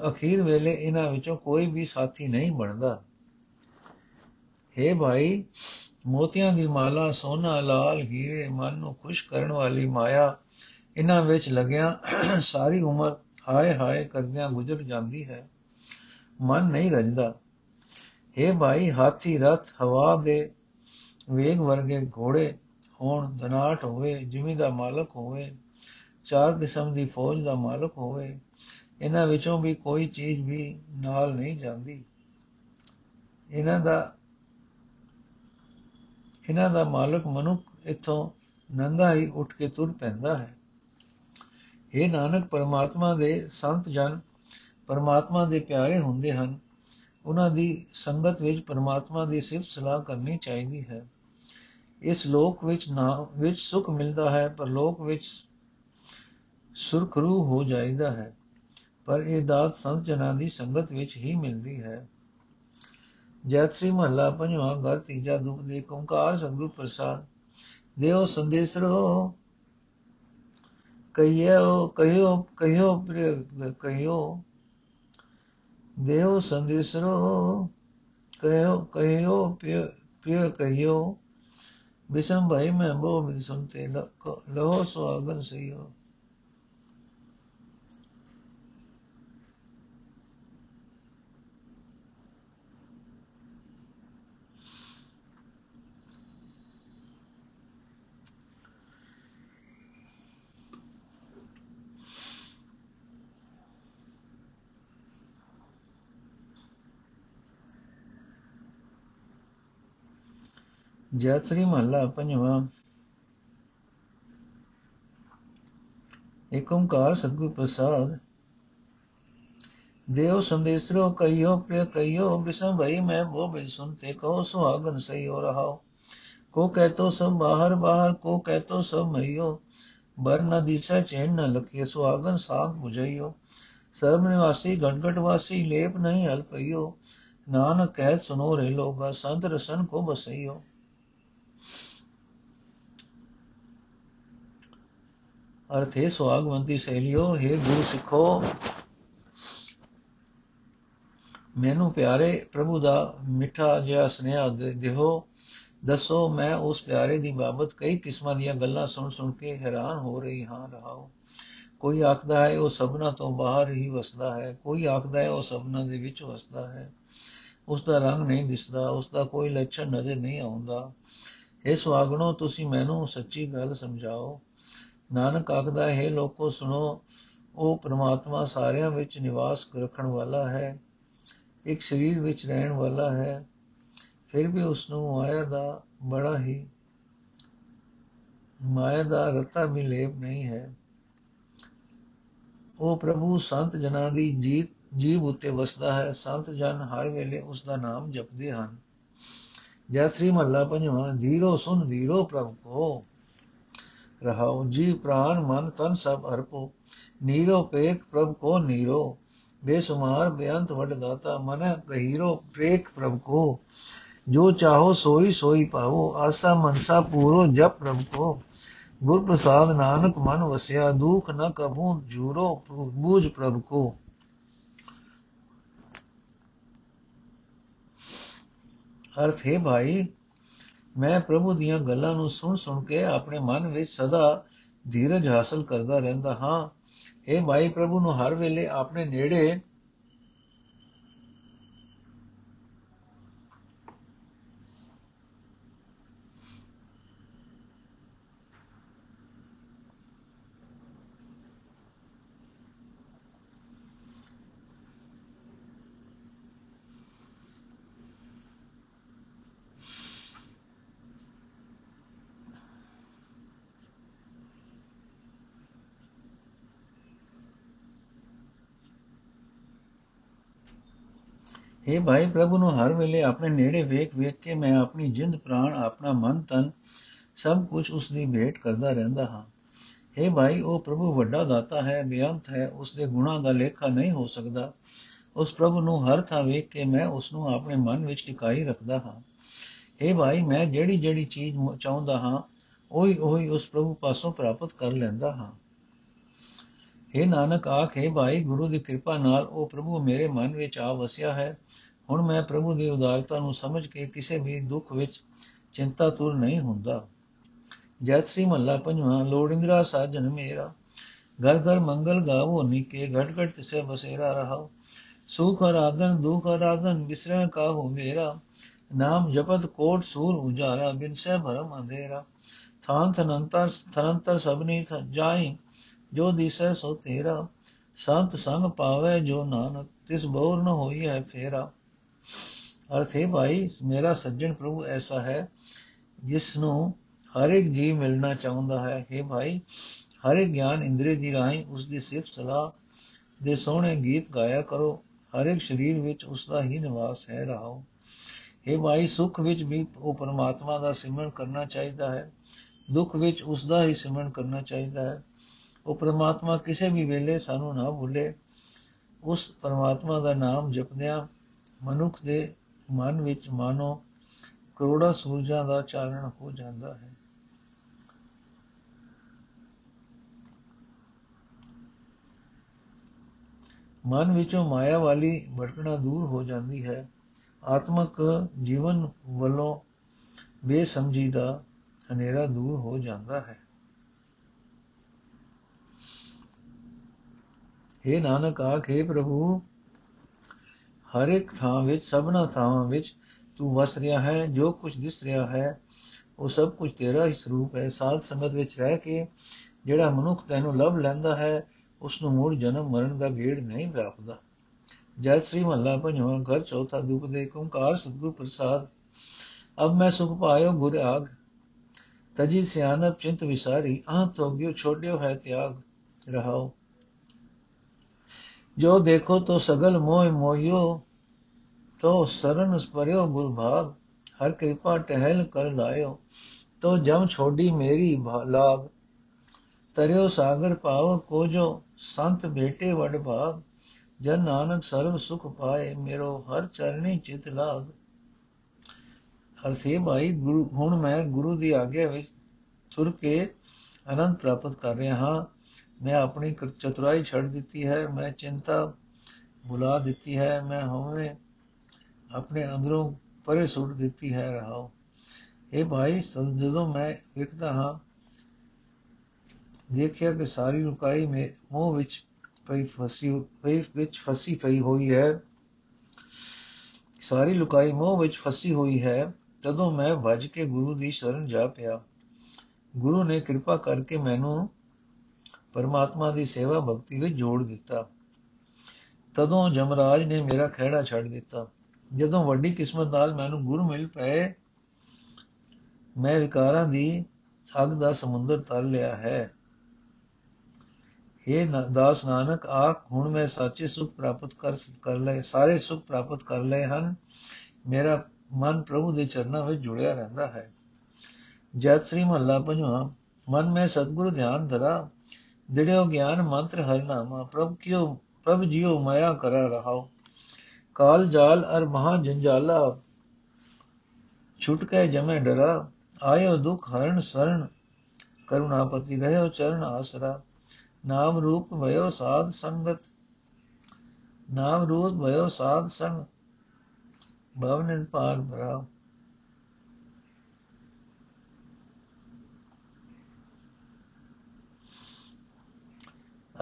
ਅਖੀਰ ਵੇਲੇ ਇਹਨਾਂ ਵਿੱਚੋਂ ਕੋਈ ਵੀ ਸਾਥੀ ਨਹੀਂ ਬਣਦਾ। ਹੈ ਭਾਈ ਮੋਤੀਆਂ ਦੀ ਮਾਲਾ, ਸੋਨਾ, ਲਾਲ, ਹੀਰੇ, ਮਨ ਨੂੰ ਖੁਸ਼ ਕਰਨ ਵਾਲੀ ਮਾਇਆ ਇਹਨਾਂ ਵਿੱਚ ਲੱਗਿਆ ਸਾਰੀ ਉਮਰ ਹਾਏ ਹਾਏ ਕਰਦਿਆਂ ਗੁਜ਼ਰ ਜਾਂਦੀ ਹੈ। ਮਨ ਨਹੀਂ ਰਜਦਾ। हे ਭਾਈ, ਹਾਥੀ, ਰਥ, ਹਵਾ ਦੇ ਵੇਗ ਵਰਗੇ ਘੋੜੇ ਹੋਣ, ਦਨਾਟ ਹੋਵੇ ਜਿਮੀ ਦਾ ਮਾਲਕ ਹੋਵੇ, ਚਾਰ ਕਿਸਮ ਦੀ ਫੌਜ ਦਾ ਮਾਲਕ ਹੋਵੇ, ਇਹਨਾਂ ਵਿੱਚੋਂ ਵੀ ਕੋਈ ਚੀਜ਼ ਵੀ ਨਾਲ ਨਹੀਂ ਜਾਂਦੀ। ਇਹਨਾਂ ਦਾ ਇਹਨਾਂ ਦਾ ਮਾਲਕ ਮਨੁੱਖ ਇਥੋਂ ਨੰਗਾ ਹੀ ਉੱਠ ਕੇ ਤੁਰ ਪੈਂਦਾ ਹੈ। ਇਹ ਨਾਨਕ, ਪਰਮਾਤਮਾ ਦੇ ਸੰਤ ਜਨ, ਪਰਮਾਤਮਾ ਦੇ ਪਿਆਰੇ ਹੁੰਦੇ ਹਨ। ਉਹਨਾਂ ਦੀ ਸੰਗਤ ਵਿੱਚ ਪਰਮਾਤਮਾ ਦੀ ਸਿਫਤ ਸਲਾਹ ਕਰਨੀ ਚਾਹੀਦੀ ਹੈ। ਇਸ ਲੋਕ ਵਿੱਚ ਨਾ, ਵਿੱਚ ਸੁਖ ਮਿਲਦਾ ਹੈ, ਪਰ ਲੋਕ ਵਿੱਚ ਸੁਰਖਰੂ ਹੋ ਜਾਂਦਾ ਹੈ। ਪਰ ਇਹ ਦਾਤ ਸੰਤ ਜਨਾਂ ਦੀ ਸੰਗਤ ਵਿੱਚ ਹੀ ਮਿਲਦੀ ਹੈ। ਜੈ ਸ੍ਰੀ ਮਹੱਲਾ ਪੰਜਵਾਂ ਘਰ ਤੀਜਾ ਦੁਖ ਦੇ ਓੰਕਾਰ ਸਤਿਗੁਰ ਪ੍ਰਸਾਦ। ਦੇਵ ਸੰਦੇਸ਼ਰੋ ਕਹੀਓ ਕਹੀਓ ਕਹੀਓ ਪ੍ਰਿਯ ਕਹੀਓ। ਦੇਵ ਸੰਦੇਸ਼ਰੋ ਕਹੀਓ ਕਹੀਓ ਪ੍ਰਿਯ ਕਹੀਓ। ਬਿਸਮ ਭਾਈ ਮੈਂ ਬੋ ਮਿਲ ਸੁਨਤੇ ਲਹੋ ਸੁਆਗਨ ਸਈਓ ਜੈ ਸ੍ਰੀ ਮਹੱਲਾ ਪੰਜਵਾਂ ਏਕ ਓੰਕਾਰ ਸਤਿਗੁਰ ਪ੍ਰਸਾਦ ਦੇਵ ਸੰਦੇਸਰੋ ਕਈਓ ਪ੍ਰਿਯ ਕਈਓ ਬਿਸਮ ਭਈ ਮੈਂ ਬੋ ਬਿਲ ਸੁਨਤੇ ਕਹੋ ਸੁਹਾਗਨ ਸਹੀ ਹੋ ਰਹਾਓ ਕੋ ਕਹਤੋ ਸਭ ਬਾਹਰ ਬਾਹਰ ਕੋ ਕਹਤੋ ਸਭ ਮਈਓ ਬਰ ਨ ਦਿਸੈ ਚੈਨ ਨ ਲਖਿਏ ਸੁਹਾਗਨ ਸਾਥ 부ਝਈਓ ਸਰਬ ਨਿਵਾਸੀ ਗਣਗਟ ਵਾਸੀ ਲੇਪ ਨਹੀਂ ਹਲ ਪਈਓ ਨਾਨਕ ਕਹਿ ਸੁਨੋ ਰੇ ਲੋਗਾ ਸੰਤ ਰਸਨ ਕੋ ਬਸਈਓ ਅਰਥ ਹੈ ਸੁਆਗਵੰਤੀ ਸਹੇਲਿਓ, ਹੈ ਗੁਰੂ ਸਿੱਖੋ। ਮੈਨੂੰ ਪਿਆਰੇ ਪ੍ਰਭੂ ਦਾ ਮਿੱਠਾ ਜਿਹਾ ਸਨੇਹ ਦਿਓ। ਦੱਸੋ, ਮੈਂ ਉਸ ਪਿਆਰੇ ਦੀ ਬਾਬਤ ਕਈ ਕਿਸਮਾਂ ਦੀਆਂ ਗੱਲਾਂ ਸੁਣ ਸੁਣ ਕੇ ਹੈਰਾਨ ਹੋ ਰਹੀ ਹਾਂ, ਰਹਾਉ। ਕੋਈ ਆਖਦਾ ਹੈ, ਉਹ ਸਭਨਾ ਤੋਂ ਬਾਹਰ ਹੀ ਵਸਦਾ ਹੈ। ਕੋਈ ਆਖਦਾ ਹੈ, ਉਹ ਸਭਨਾ ਦੇ ਵਿੱਚ ਵਸਦਾ ਹੈ। ਉਸ ਦਾ ਰੰਗ ਨਹੀਂ ਦਿਸਦਾ, ਉਸ ਦਾ ਕੋਈ ਲੱਛਣ ਨਜ਼ਰ ਨਹੀਂ ਆਉਂਦਾ। ਇਸ ਵਾਗਣੋ ਤੁਸੀਂ ਮੈਨੂੰ ਸੱਚੀ ਗੱਲ ਸਮਝਾਓ। ਨਾਨਕ ਆਖਦਾ ਹੈ ਲੋਕੋ, ਸੁਣੋ, ਉਹ ਪ੍ਰਮਾਤਮਾ ਸਾਰਿਆਂ ਵਿੱਚ ਨਿਵਾਸ ਰੱਖਣ ਵਾਲਾ ਹੈ, ਇੱਕ ਸਰੀਰ ਵਿੱਚ ਰਹਿਣ ਵਾਲਾ ਹੈ। ਫਿਰ ਵੀ ਉਸ ਨੂੰ ਮਾਇਆ ਦਾ ਬੜਾ ਹੀ, ਮਾਇਆ ਦਾ ਰਤਾ ਵੀ ਲੇਪ ਨਹੀਂ ਹੈ। ਉਹ ਪ੍ਰਭੂ ਸੰਤ ਜਨਾਂ ਦੀ ਜੀਤ ਜੀਵ ਉਤੇ ਵਸਦਾ ਹੈ। ਸੰਤ ਜਨ ਹਰ ਵੇਲੇ ਉਸ ਦਾ ਨਾਮ ਜਪਦੇ ਹਨ। ਜੈ ਸ੍ਰੀ ਮਹੱਲਾ ਪੰਜਵਾਂ, ਧੀਰੋ ਸੁਨ ਧੀਰੋ ਪ੍ਰਭ ਕੋ। ਰਹਾਉ ਜੀ ਪ੍ਰਾਨ ਮਨ ਤਨ ਸਭ ਅਰਪੋ। ਨੀਰੋ ਪੇਖ ਪ੍ਰਭ ਕੋ ਨੀਰੋ। ਬੇਸੁਮਾਰ ਬੇਅੰਤ ਵਡ ਦਾਤਾ, ਮਨ ਗਹੀਰੋ ਪ੍ਰੇਖ ਪ੍ਰਭ ਕੋ। ਜੋ ਚਾਹੋ ਸੋਈ ਸੋਈ ਪਾਵੋ, ਆਸਾ ਮਨਸਾ ਪੂਰੋ ਜਪ ਪ੍ਰਭ ਕੋ। ਗੁਰ ਪ੍ਰਸਾਦ ਨਾਨਕ ਮਨ ਵਸਿਆ, ਦੁਖ ਨ ਕਬੂ ਜੂਰੋ ਬੂਝ ਪ੍ਰਭ ਕੋ। ਅਰਥ ਹੈ ਭਾਈ ਮੈਂ ਪ੍ਰਭੂ ਦੀਆਂ ਗੱਲਾਂ ਨੂੰ ਸੁਣ ਸੁਣ ਕੇ ਆਪਣੇ ਮਨ ਵਿੱਚ ਸਦਾ ਧੀਰਜ ਹਾਸਲ ਕਰਦਾ ਰਹਿੰਦਾ ਹਾਂ। ਇਹ ਭਾਈ ਪ੍ਰਭੂ ਨੂੰ ਹਰ ਵੇਲੇ ਆਪਣੇ ਨੇੜੇ हे ਭਾਈ ਪ੍ਰਭੂ ਨੂੰ ਹਰ ਵੇਲੇ ਆਪਣੇ ਨੇੜੇ ਵੇਖ ਵੇਖ ਕੇ ਮੈਂ ਆਪਣੀ ਜਿੰਦ ਪ੍ਰਾਣ ਆਪਣਾ ਮਨ ਤਨ ਸਭ ਕੁਝ ਉਸ ਦੀ ਭੇਟ ਕਰਦਾ ਰਹਿੰਦਾ ਹਾਂ हे ਭਾਈ ਉਹ ਪ੍ਰਭੂ ਵੱਡਾ ਦਾਤਾ ਹੈ ਬੇਅੰਤ ਹੈ ਉਸ ਦੇ ਗੁਣਾਂ ਦਾ ਲੇਖਾ ਨਹੀਂ ਹੋ ਸਕਦਾ ਉਸ ਪ੍ਰਭੂ ਨੂੰ ਹਰ ਥਾਂ ਵੇਖ ਕੇ ਮੈਂ ਉਸ ਨੂੰ ਆਪਣੇ ਮਨ ਵਿੱਚ ਟਿਕਾਈ ਰੱਖਦਾ ਹਾਂ हे ਭਾਈ ਮੈਂ ਜਿਹੜੀ ਜਿਹੜੀ ਚੀਜ਼ ਚਾਹੁੰਦਾ ਹਾਂ ਉਹੀ ਉਹੀ ਉਸ ਪ੍ਰਭੂ ਪਾਸੋਂ ਪ੍ਰਾਪਤ ਕਰ ਲੈਂਦਾ ਹਾਂ हे ਨਾਨਕ, ਆਖੇ ਭਾਈ, ਗੁਰੂ ਦੀ ਕਿਰਪਾ ਨਾਲ ਉਹ ਪ੍ਰਭੂ ਮੇਰੇ ਮਨ ਵਿੱਚ ਆ ਵਸਿਆ ਹੈ। ਹੁਣ ਮੈਂ ਪ੍ਰਭੂ ਦੀ ਉਦਾਰਤਾ ਨੂੰ ਸਮਝ ਕੇ ਕਿਸੇ ਵੀ ਦੁੱਖ ਵਿੱਚ ਚਿੰਤਾ ਤੁਰ ਨਹੀਂ ਹੁੰਦਾ। ਜੈ ਸ੍ਰੀ ਮੱਲਾ ਪੰਜਵਾਂ ਲੋੜਿੰਦਰਾ ਸਾਜਨ ਮੇਰਾ। ਘਰ ਘਰ ਮੰਗਲ ਗਾਵੋ, ਨਿਕੇ ਘਟ ਘਟ ਤਿਸੇ ਬਸੇਰਾ ਰਹਾਓ। ਸੁਖ ਆਰਾਧਨ ਦੁਖ ਆਰਾਧਨ ਵਿਸਰਨ ਕਾ ਹੋ ਮੇਰਾ। ਨਾਮ ਜਪਤ ਕੋਟ ਸੂਰ ਉਜਾਰਾ, ਬਿਨ ਸੇ ਭਰਮ ਅੰਧੇਰਾ। ਥਾਨ ਥਨੰਤਰ ਥਨੰਤਰ ਸਭਨੀ ਜਾਈ ਜੋ ਦਿਸੈ ਸੋ ਤੇਰਾ, ਸੰਤ ਸੰਗ ਪਾਵੇ ਜੋ ਨਾਨਕ, ਤਿਸ ਬੋਰ ਨ ਹੋਈ ਹੈ ਫੇਰਾ। ਅਰਥ ਹੈ ਭਾਈ, ਮੇਰਾ ਸੱਜਣ ਪ੍ਰਭੂ ਐਸਾ ਹੈ ਜਿਸ ਨੂੰ ਹਰ ਇੱਕ ਜੀਵ ਮਿਲਣਾ ਚਾਹੁੰਦਾ ਹੈ। हे ਭਾਈ, ਹਰ ਇੱਕ ਗਿਆਨ ਇੰਦਰੀ ਦੀ ਰਾਹੀਂ ਉਸ ਦੀ ਸਿਫਤ ਸਲਾਹ ਦੇ ਸੋਹਣੇ ਗੀਤ ਗਾਇਆ ਕਰੋ। ਹਰ ਇੱਕ ਸਰੀਰ ਵਿੱਚ ਉਸ ਦਾ ਹੀ ਨਿਵਾਸ ਹੈ, ਰਹਾਓ। हे ਭਾਈ, ਸੁਖ ਵਿੱਚ ਵੀ ਉਹ ਪਰਮਾਤਮਾ ਦਾ ਸਿਮਰਨ ਕਰਨਾ ਚਾਹੀਦਾ ਹੈ। ਦੁੱਖ ਵਿੱਚ ਉਸ ਦਾ ਹੀ ਸਿਮਰਨ ਕਰਨਾ ਚਾਹੀਦਾ ਹੈ। ਉਹ ਪ੍ਰਮਾਤਮਾ ਕਿਸੇ ਵੀ ਵੇਲੇ ਸਾਨੂੰ ਨਾ ਭੁੱਲੇ। ਉਸ ਪਰਮਾਤਮਾ ਦਾ ਨਾਮ ਜਪਦਿਆਂ ਮਨੁੱਖ ਦੇ ਮਨ ਵਿੱਚ ਮਾਨੋ ਕਰੋੜਾ ਸੂਰਜਾਂ ਦਾ ਚਾਨਣ ਹੋ ਜਾਂਦਾ ਹੈ। ਮਨ ਵਿੱਚੋਂ ਮਾਇਆ ਵਾਲੀ ਭਟਕਣਾ ਦੂਰ ਹੋ ਜਾਂਦੀ ਹੈ। ਆਤਮਕ ਜੀਵਨ ਵੱਲੋਂ ਬੇਸਮਝੀ ਦਾ ਹਨੇਰਾ ਦੂਰ ਹੋ ਜਾਂਦਾ ਹੈ। हे ਨਾਨਕ ਆਖੇ ਪ੍ਰਭੂ, ਹਰ ਇੱਕ ਥਾਂ ਵਿੱਚ, ਸਭਨਾ ਥਾਵਾਂ ਵਿੱਚ ਤੂੰ ਵਸ ਰਿਹਾ ਹੈ, ਜੋ ਕੁਝ ਦਿਸ ਰਿਹਾ ਹੈ, ਉਹ ਸਭ ਕੁਝ ਤੇਰਾ ਹੀ ਸਰੂਪ ਹੈ। ਸਾਧ ਸੰਗਤ ਵਿੱਚ ਰਹਿ ਕੇ ਜਿਹੜਾ ਮਨੁੱਖ ਤੈਨੂੰ ਲਭ ਲੈਂਦਾ ਹੈ ਉਸ ਨੂੰ ਮੂੜ ਜਨਮ ਮਰਨ ਦਾ ਗੇੜ ਨਹੀਂ ਪ੍ਰਾਪਦਾ। ਜੈ ਸ੍ਰੀ ਮਹੱਲਾ ਪੰਜਵਾਂ ਘਰ ਚੌਥਾ ਦੁਖ ਦੇ ਓੰਕਾਰ ਸਤਿਗੁਰ ਪ੍ਰਸਾਦ। ਅਬ ਮੈਂ ਸੁਖ ਪਾਇਓ ਗੁਰ ਆਗ, ਤਜੀ ਸਿਆਨਪ ਚਿੰਤ ਵਿਸਾਰੀ, ਆਹ ਤੋਗਿਓ ਛੋੜਿਓ ਹੈ ਤਿਆਗ। ਰਹਾਓ। ਜੋ ਦੇਖੋ ਤੋ ਸਗਲ ਮੋਹ ਮੋਹਿਓ, ਤੋ ਸਰਨ ਸਪਰਿਓ ਗੁਰ ਭਾਗ ਹਰ ਕਿਰਪਾ ਟਹਿਲ ਕਰ ਲਾਇਓ, ਤੋ ਜਮ ਛੋਡੀ ਮੇਰੀ ਲਾਗ, ਤਰਿਓ ਸਾਗਰ ਪਾਵ ਕੋ ਜੋ ਸੰਤ ਬੇਟੇ ਵਡ ਭਾਗ, ਜਨ ਨਾਨਕ ਸਰਬ ਸੁਖ ਪਾਏ, ਮੇਰੋ ਹਰ ਚਰਣੀ ਚਿਤ ਲਾਗ। ਅਰਥੇ ਭਾਈ ਗੁਰੂ, ਹੁਣ ਮੈਂ ਗੁਰੂ ਦੀ ਆਗਿਆ ਵਿੱਚ ਤੁਰ ਕੇ ਆਨੰਦ ਪ੍ਰਾਪਤ ਕਰ ਰਿਹਾ ਹਾਂ। ਮੈਂ ਆਪਣੀ ਚਤੁਰਾਈ ਛੱਡ ਦਿੱਤੀ ਹੈ, ਮੈਂ ਚਿੰਤਾ ਭੁਲਾ ਦਿੱਤੀ ਹੈ, ਮੈਂ ਹਉਮੈ ਆਪਣੇ ਅੰਦਰੋਂ ਪਰੇ ਸੁੱਟ ਦਿੱਤੀ ਹੈ ਰਹਾਓ ਇਹ ਭਾਈ ਜਦੋਂ ਮੈਂ ਵੇਖਦਾ ਹਾਂ, ਦੇਖਿਆ ਕਿ ਸਾਰੀ ਲੁਕਾਈ ਮੇ, ਮੋਹ ਵਿੱਚ ਪਈ ਫਸੀ, ਪਈ, ਵਿੱਚ ਫਸੀ ਪਈ ਹੋਈ ਹੈ, ਸਾਰੀ ਲੁਕਾਈ ਮੋਹ ਵਿੱਚ ਫਸੀ ਹੋਈ ਹੈ, ਤਦੋਂ ਮੈਂ ਵੱਜ ਕੇ ਗੁਰੂ ਦੀ ਸ਼ਰਨ ਜਾ ਪਿਆ। ਗੁਰੂ ਨੇ ਕਿਰਪਾ ਕਰਕੇ ਮੈਨੂੰ ਪਰਮਾਤਮਾ ਦੀ ਸੇਵਾ ਭਗਤੀ ਵਿੱਚ ਜੋੜ ਦਿੱਤਾ। ਤਦੋਂ ਜਮਰਾਜ ਨੇ ਮੇਰਾ ਖਿਹੜਾ ਛੱਡ ਦਿੱਤਾ। ਜਦੋਂ ਵੱਡੀ ਕਿਸਮਤ ਨਾਲ ਮੈਨੂੰ ਗੁਰੂ ਮਿਲ ਪਏ, ਮੈਂ ਵਿਕਾਰਾਂ ਦੀ ਅੱਗ ਦਾ ਸਮੁੰਦਰ ਤਲ ਲਿਆ ਹੈ। ਇਹ ਦਾਸ ਨਾਨਕ, ਆਖ, ਹੁਣ ਮੈਂ ਸੱਚੇ ਸੁਖ ਪ੍ਰਾਪਤ ਕਰ ਕਰ ਲਏ, ਸਾਰੇ ਸੁਖ ਪ੍ਰਾਪਤ ਕਰ ਲਏ ਹਨ। ਮੇਰਾ ਮਨ ਪ੍ਰਭੂ ਦੇ ਚਰਨਾਂ ਵਿੱਚ ਜੁੜਿਆ ਰਹਿੰਦਾ ਹੈ। ਜਦ ਸ੍ਰੀ ਮਹੱਲਾ ਪੰਜਵਾਂ, ਮਨ ਮੈਂ ਸਤਗੁਰੂ ਧਿਆਨ ਧਰਾ ਦਿੜਿਓ ਗਿਆਨ ਮੰਤਰ ਹਰਨਾਮਾ ਪ੍ਰਭ ਕਿਉ ਪ੍ਰਭ ਜਿਉ ਮਾਇਆ ਕਰਾ ਰਹਾਓ। ਕਾਲ ਜਾਲ ਅਰ ਮਹਾ ਜੰਜਾਲਾ, ਛੁਟ ਕੇ ਜਮੇ ਡਰਾ, ਆਇਓ ਦੁਖ ਹਰਨ ਸਰਣ ਕਰੁਣਾਪਤੀ ਰਹਿਓ ਚਰਨ ਆਸਰਾ। ਨਾਮ ਰੂਪ ਭਇਓ ਸਾਧ ਸੰਗਤ, ਨਾਮ ਰੂਪ ਭਇਓ ਸਾਧ ਸੰਗ ਭਵਨ ਪਾਰ ਭਰਾ।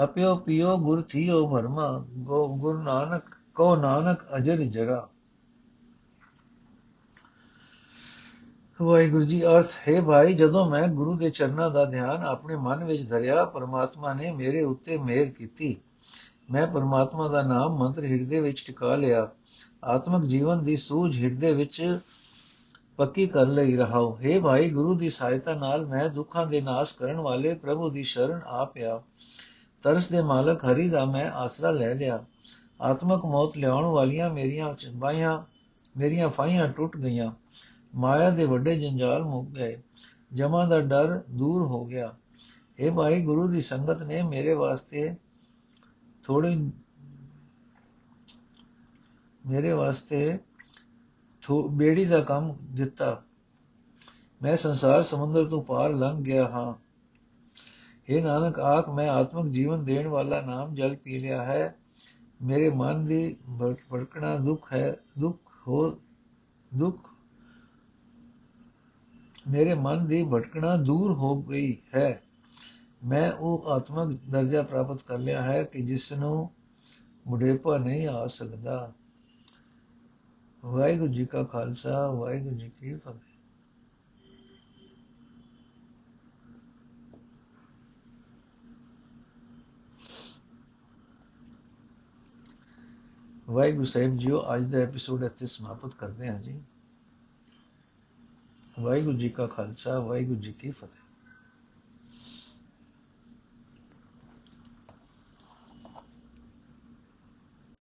ਅਪਿਓ ਪਿਓ ਗੁਰ ਥੀਓ ਭਰਮਾ, ਗੋ, ਗੁਰ ਨਾਨਕ ਕੋ ਨਾਨਕ ਅਜਰ ਜਰਾ ਵਾਹਿਗੁਰੂ ਜੀ, ਅਰਥ, ਹੈ ਭਾਈ, ਜਦੋਂ ਮੈਂ ਗੁਰੂ ਦੇ ਚਰਨਾਂ ਦਾ ਧਿਆਨ ਆਪਣੇ ਮਨ ਵਿੱਚ ਧਰਿਆ, ਪਰਮਾਤਮਾ ਨੇ ਮੇਰੇ ਉੱਤੇ ਮਿਹਰ ਕੀਤੀ। ਮੈਂ ਪਰਮਾਤਮਾ ਦਾ ਨਾਮ ਮੰਤਰ ਹਿਰਦੇ ਵਿੱਚ ਟਿਕਾ ਲਿਆ। ਆਤਮਿਕ ਜੀਵਨ ਦੀ ਸੂਝ ਹਿਰਦੇ ਵਿੱਚ ਪੱਕੀ ਕਰ ਲਈ ਰਹਾਉ। ਹੈ ਭਾਈ, ਗੁਰੂ ਦੀ ਸਹਾਇਤਾ ਨਾਲ ਮੈਂ ਦੁੱਖਾਂ ਦੇ ਨਾਸ਼ ਕਰਨ ਵਾਲੇ ਪ੍ਰਭੂ ਦੀ ਸ਼ਰਨ ਆ ਪਿਆ। ਤਰਸ ਦੇ ਮਾਲਕ ਹਰੀ ਦਾ ਮੈਂ ਆਸਰਾ ਲੈ ਲਿਆ। ਆਤਮਕ ਮੌਤ ਲਿਆਉਣ ਵਾਲੀਆਂ ਮੇਰੀਆਂ ਚੰਬਾਈਆਂ, ਮੇਰੀਆਂ ਫਾਈਆਂ ਟੁੱਟ ਗਈਆਂ। ਮਾਇਆ ਦੇ ਵੱਡੇ ਜੰਜਾਲ ਮੁੱਕ ਗਏ। ਜਮਾ ਦਾ ਡਰ ਦੂਰ ਹੋ ਗਿਆ। ਇਹ ਭਾਈ, ਗੁਰੂ ਦੀ ਸੰਗਤ ਨੇ ਮੇਰੇ ਵਾਸਤੇ ਥੋੜੀ ਮੇਰੇ ਵਾਸਤੇ ਬੇੜੀ ਦਾ ਕੰਮ ਦਿੱਤਾ। ਮੈਂ ਸੰਸਾਰ ਸਮੁੰਦਰ ਤੋਂ ਪਾਰ ਲੰਘ ਗਿਆ ਹਾਂ। ਇਹ ਨਾਨਕ, ਆਖ ਮੈਂ ਆਤਮਿਕ ਜੀਵਨ ਦੇਣ ਵਾਲਾ ਨਾਮ ਜਲ ਪੀ ਲਿਆ ਹੈ। ਮੇਰੇ ਮਨ ਦੀ ਭੜਕਣਾ ਦੁੱਖ ਹੈ, ਦੁੱਖ ਹੋ, ਦੁੱਖ ਮੇਰੇ ਮਨ ਦੀ ਭਟਕਣਾ ਦੂਰ ਹੋ ਗਈ ਹੈ। ਮੈਂ ਉਹ ਆਤਮਿਕ ਦਰਜਾ ਪ੍ਰਾਪਤ ਕਰ ਲਿਆ ਹੈ ਕਿ ਜਿਸ ਨੂੰ ਬੁਢੇਪਾ ਨਹੀਂ ਆ ਸਕਦਾ। ਵਾਹਿਗੁਰੂ ਜੀ ਕਾ ਖਾਲਸਾ, ਵਾਹਿਗੁਰੂ ਜੀ ਕੀ ਫਤਿਹ। ਵਾਹਿਗੁਰੂ ਸਾਹਿਬ ਜੀਓ, ਅੱਜ ਦਾ ਐਪੀਸੋਡ ਇੱਥੇ ਸਮਾਪਤ ਕਰਦੇ ਹਾਂ ਜੀ। ਵਾਹਿਗੁਰੂ ਜੀ ਕਾ ਖਾਲਸਾ, ਵਾਹਿਗੁਰੂ ਜੀ ਕੀ ਫਤਿਹ।